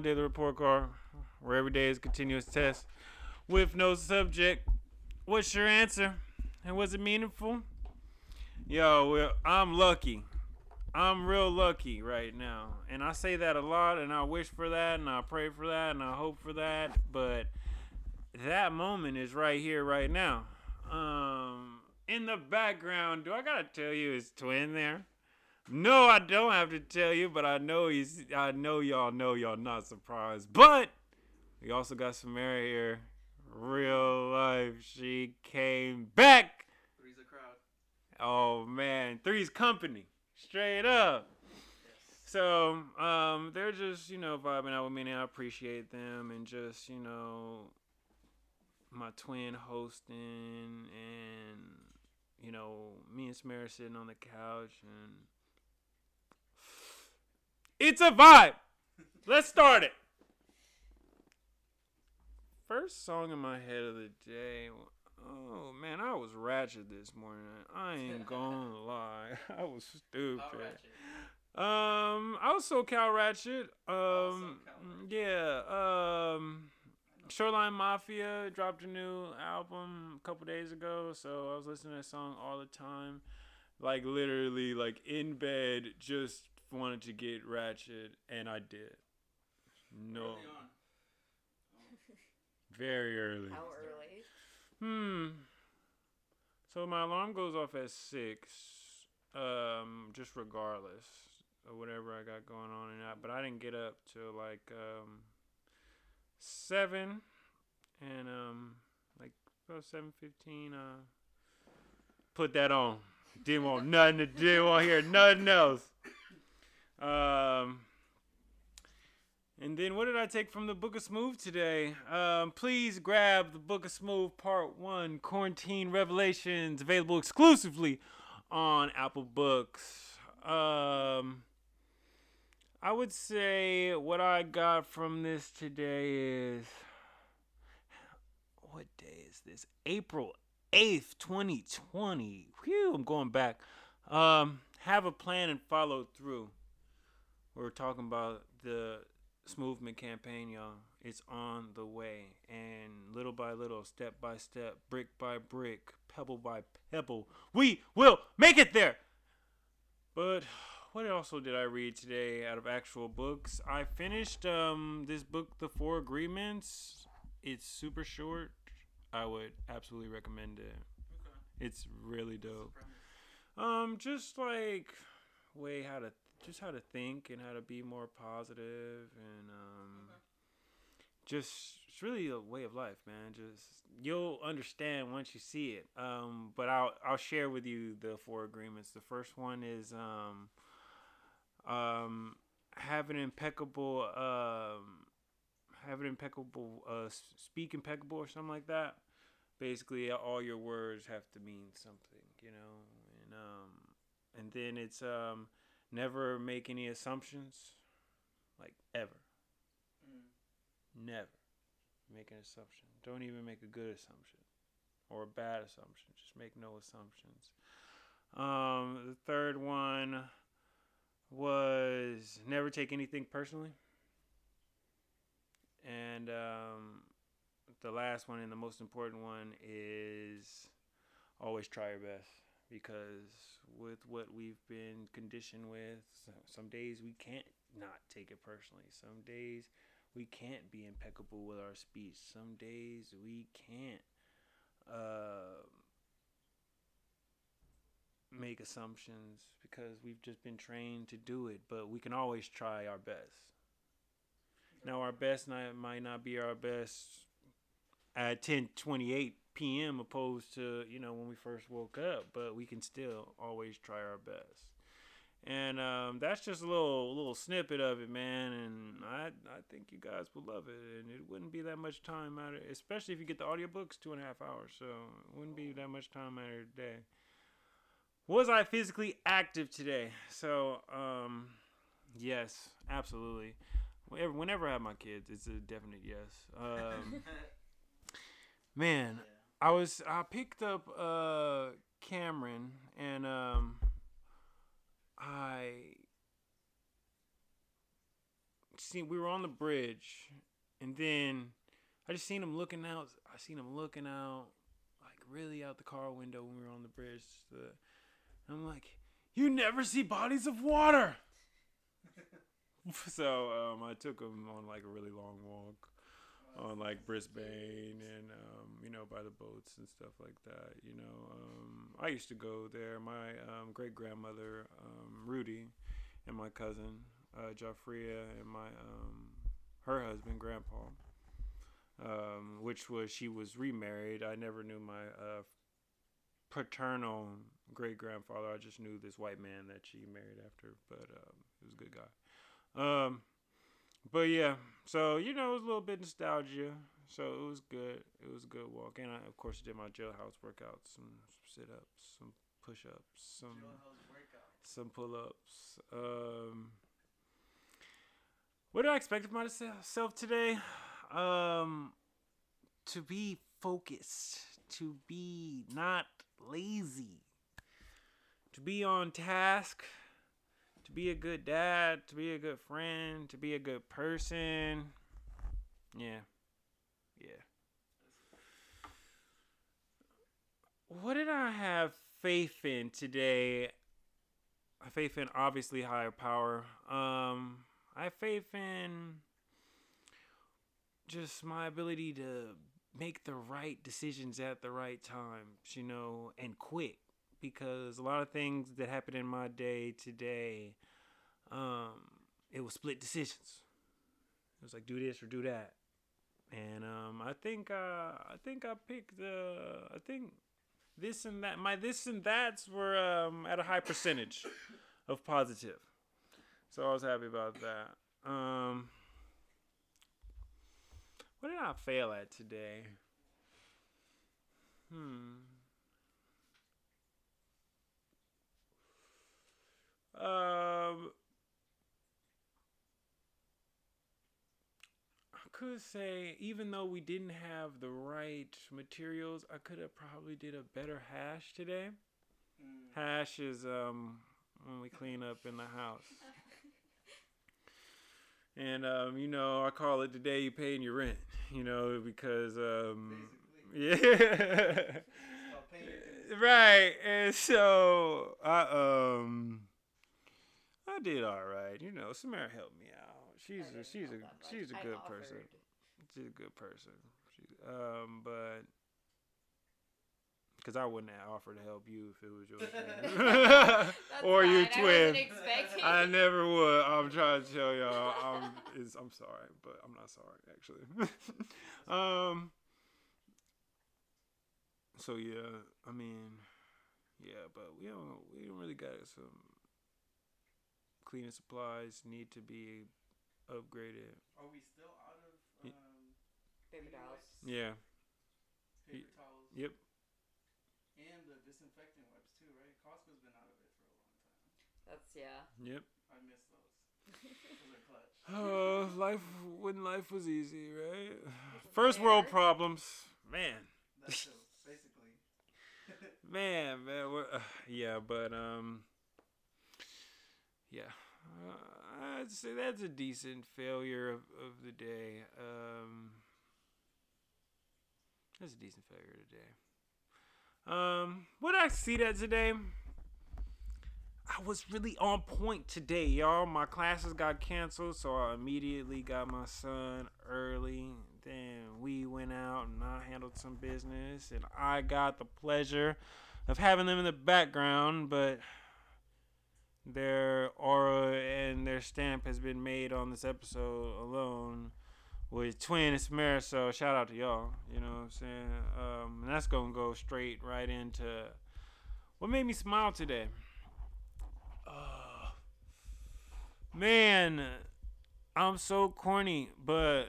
my daily report card, where every day is a continuous test with no subject. What's your answer? And was it meaningful? Yo, well, I'm lucky. I'm real lucky right now. And I say that a lot, and I wish for that, and I pray for that, and I hope for that. But that moment is right here, right now. Um, in the background, do I gotta tell you his twin there? No, I don't have to tell you, but I know he's. I know y'all know y'all not surprised. But we also got Samara here, real life. She came back. Three's a crowd. Oh man, three's company, straight up. So um, they're just you know vibing out with me, and I appreciate them, and just you know my twin hosting, and you know me and Samara sitting on the couch, and it's a vibe. Let's start it. First song in my head of the day. Oh man, I was ratchet this morning. I ain't gonna lie, I was stupid. Um, I was SoCal ratchet. Um, yeah. Um, Shoreline Mafia dropped a new album a couple days ago, so I was listening to that song all the time. Like literally, like in bed, just wanted to get ratchet, and I did. No, Early on. very early. How early? Hmm. So my alarm goes off at six. Um, just regardless of whatever I got going on and that. But I didn't get up till like um seven, and um like about seven fifteen. Uh, put that on. Didn't want nothing to do. Want to hear nothing else. Um. And then what did I take from the Book of Smooth today? Um, please grab the Book of Smooth Part 1 Quarantine Revelations, available exclusively on Apple Books. Um, I would say what I got from this today is what day is this? April 8th, 2020. Whew, I'm going back. Um, have a plan and follow through. We're talking about the Smoothment campaign, y'all. It's on the way. And little by little, step by step, brick by brick, pebble by pebble, we will make it there. But what also did I read today out of actual books? I finished um, this book, The Four Agreements. It's super short. I would absolutely recommend it. Okay. It's really dope. Um, just like way how to just how to think and how to be more positive and um Okay. just it's really a way of life, man. Just you'll understand once you see it. Um, but I'll I'll share with you the four agreements. The first one is um um have an impeccable um have an impeccable uh speak impeccable or something like that. Basically, all your words have to mean something, you know. And um and then it's um never make any assumptions, like ever. Mm. Never make an assumption. Don't even make a good assumption or a bad assumption. Just make no assumptions. Um, the third one was never take anything personally. And um, the last one and the most important one is always try your best because with what we've been conditioned with, so- some days we can't not take it personally. Some days we can't be impeccable with our speech. Some days we can't uh, make assumptions because we've just been trained to do it. But we can always try our best. Now, our best might not be our best at 10:28 p.m. opposed to you know when we first woke up, but we can still always try our best. And um, that's just a little little snippet of it, man. And I I think you guys will love it, and it wouldn't be that much time out of, especially if you get the audiobooks, two and a half hours. So it wouldn't be that much time out of your day. Was I physically active today? So um, yes, absolutely. Whenever, whenever I have my kids, it's a definite yes. Um, man. I was I picked up uh Cameron and um I seen we were on the bridge, and then I just seen him looking out. I seen him looking out, like really out the car window when we were on the bridge. The, I'm like, you never see bodies of water. so um, I took him on like a really long walk on like Brisbane and um, you know by the boats and stuff like that. You know, um, I used to go there. My um, great grandmother um, Rudy and my cousin uh, Joffria and my um, her husband Grandpa, um, which was she was remarried. I never knew my uh, paternal great grandfather. I just knew this white man that she married after, but he was a good guy. But yeah, so you know, it was a little bit nostalgia. So it was good. It was a good walk, and I of course did my jailhouse workouts, some sit ups, some push ups, some some pull ups. Um, what did I expect of myself today? Um, to be focused, to be not lazy, to be on task, to be a good dad, to be a good friend, to be a good person. Yeah. Yeah. What did I have faith in today? Faith in obviously higher power. Um, I have faith in just my ability to make the right decisions at the right times, you know, and quick. Because a lot of things that happened in my day today, um, it was split decisions. It was like do this or do that, and um, I think uh, I think I picked the I think this and that my this and that's were um, at a high percentage of positive, so I was happy about that. Um, what did I fail at today? Hmm. Um, I could say even though we didn't have the right materials, I could have probably did a better hash today. Mm. Hash is um when we clean up in the house. And um, you know, I call it the day you paying your rent, you know, because um Basically. yeah. Right. And so I um I did all right. You know, Samara helped me out. She's I a she's a she's a I good person. She's a good person. She, um, but because I wouldn't have offered to help you if it was your twin. Or your fine. I twin. wasn't. I never would. I'm trying to tell y'all. I'm, is I'm sorry, but I'm not sorry actually. um. So yeah, I mean, yeah, but we don't we don't really got some cleaning supplies need to be upgraded. Are we still out of um, Paper baby towels. wipes, Yeah. paper towels, Yep. and the disinfectant wipes too, right? Costco's been out of it for a long time. That's yeah. Yep. I miss those. Those are clutch. Oh, life when life was easy, right? Wasn't First world there. problems, man. That's too, basically. man, man. We're, uh, yeah, but um, yeah, uh, I'd say that's a decent failure of, of the day. Um, that's a decent failure today. Um, what I see that today? I was really on point today, y'all. My classes got canceled, so I immediately got my son early. Then we went out and I handled some business, and I got the pleasure of having them in the background, but their aura and their stamp has been made on this episode alone with Twin and Samara. So shout out to y'all. You know what I'm saying? Um, and that's gonna go straight right into what made me smile today. Uh, man, I'm so corny, but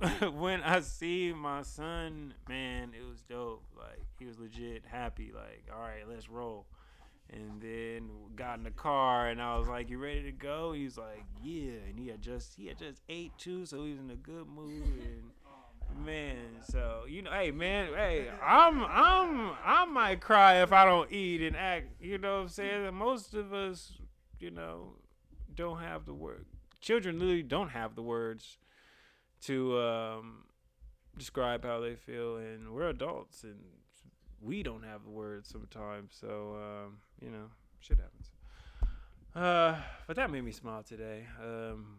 when I see my son, man, it was dope. Like he was legit happy. Like, all right, let's roll. And then got in the car, and I was like, "You ready to go?" He's like, "Yeah." And he had just he had just ate too, so he was in a good mood. And man, so you know, hey man, hey, I'm I'm I might cry if I don't eat and act. You know what I'm saying? Most of us, you know, don't have the work children literally don't have the words to um, describe how they feel, and we're adults, and we don't have the words sometimes. So um, you know, shit happens. Uh, but that made me smile today. Um,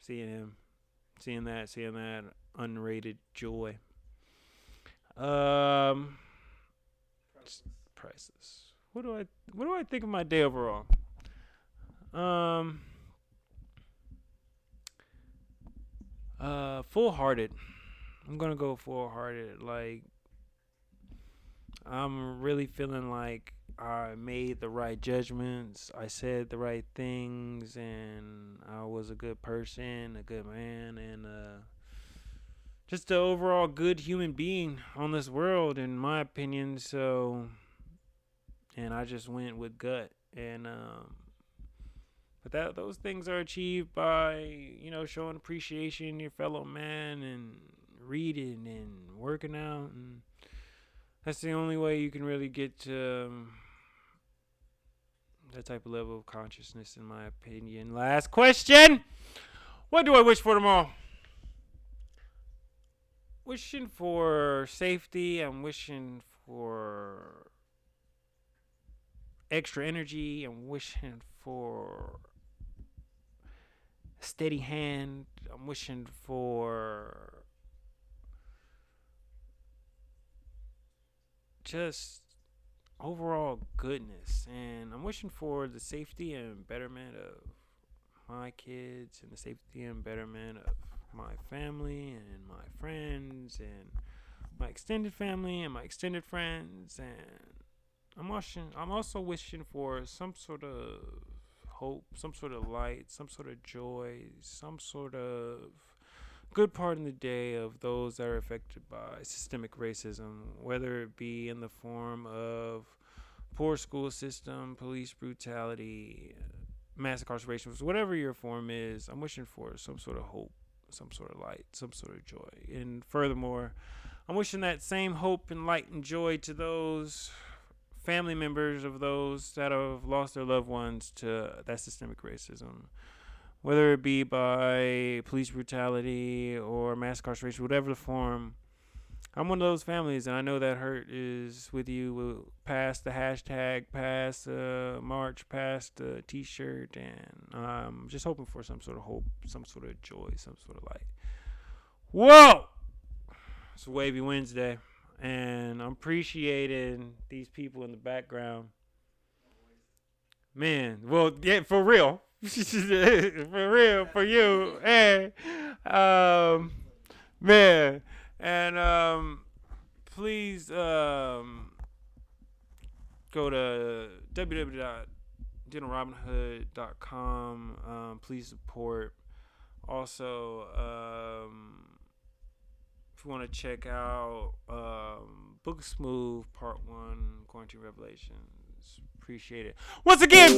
seeing him, seeing that, seeing that unrated joy. Um. What do I what do I think of my day overall? Um uh full hearted. I'm gonna go full hearted. Like I'm really feeling like I made the right judgments. I said the right things and I was a good person, a good man and uh just an overall good human being on this world in my opinion so and i just went with gut and um but that those things are achieved by you know showing appreciation your fellow man and reading and working out and that's the only way you can really get to um, that type of level of consciousness in my opinion last question what do i wish for tomorrow wishing for safety. I'm wishing for extra energy. I'm wishing for a steady hand. I'm wishing for just overall goodness. And I'm wishing for the safety and betterment of my kids and the safety and betterment of my family and my friends and my extended family and my extended friends and I'm wishing I'm also wishing for some sort of hope, some sort of light, some sort of joy, some sort of good part in the day of those that are affected by systemic racism, whether it be in the form of poor school system, police brutality, mass incarceration, whatever your form is, I'm wishing for some sort of hope some sort of light, some sort of joy. And furthermore, I'm wishing that same hope and light and joy to those family members of those that have lost their loved ones to that systemic racism. Whether it be by police brutality or mass incarceration, whatever the form, I'm one of those families, and I know that hurt is with you. Uh, past the hashtag, past the march, past the T-shirt, and I'm just hoping for some sort of hope, some sort of joy, some sort of light. Whoa! It's a Wavy Wednesday, and I'm appreciating these people in the background. Man, well, yeah, for real, for real, for you, hey, um, man. And um, please um, go to www.dentalrobinhood.com. Um, please support. Also, um, if you want to check out um, Book Smooth Part 1, Quarantine Revelations, appreciate it. Once again.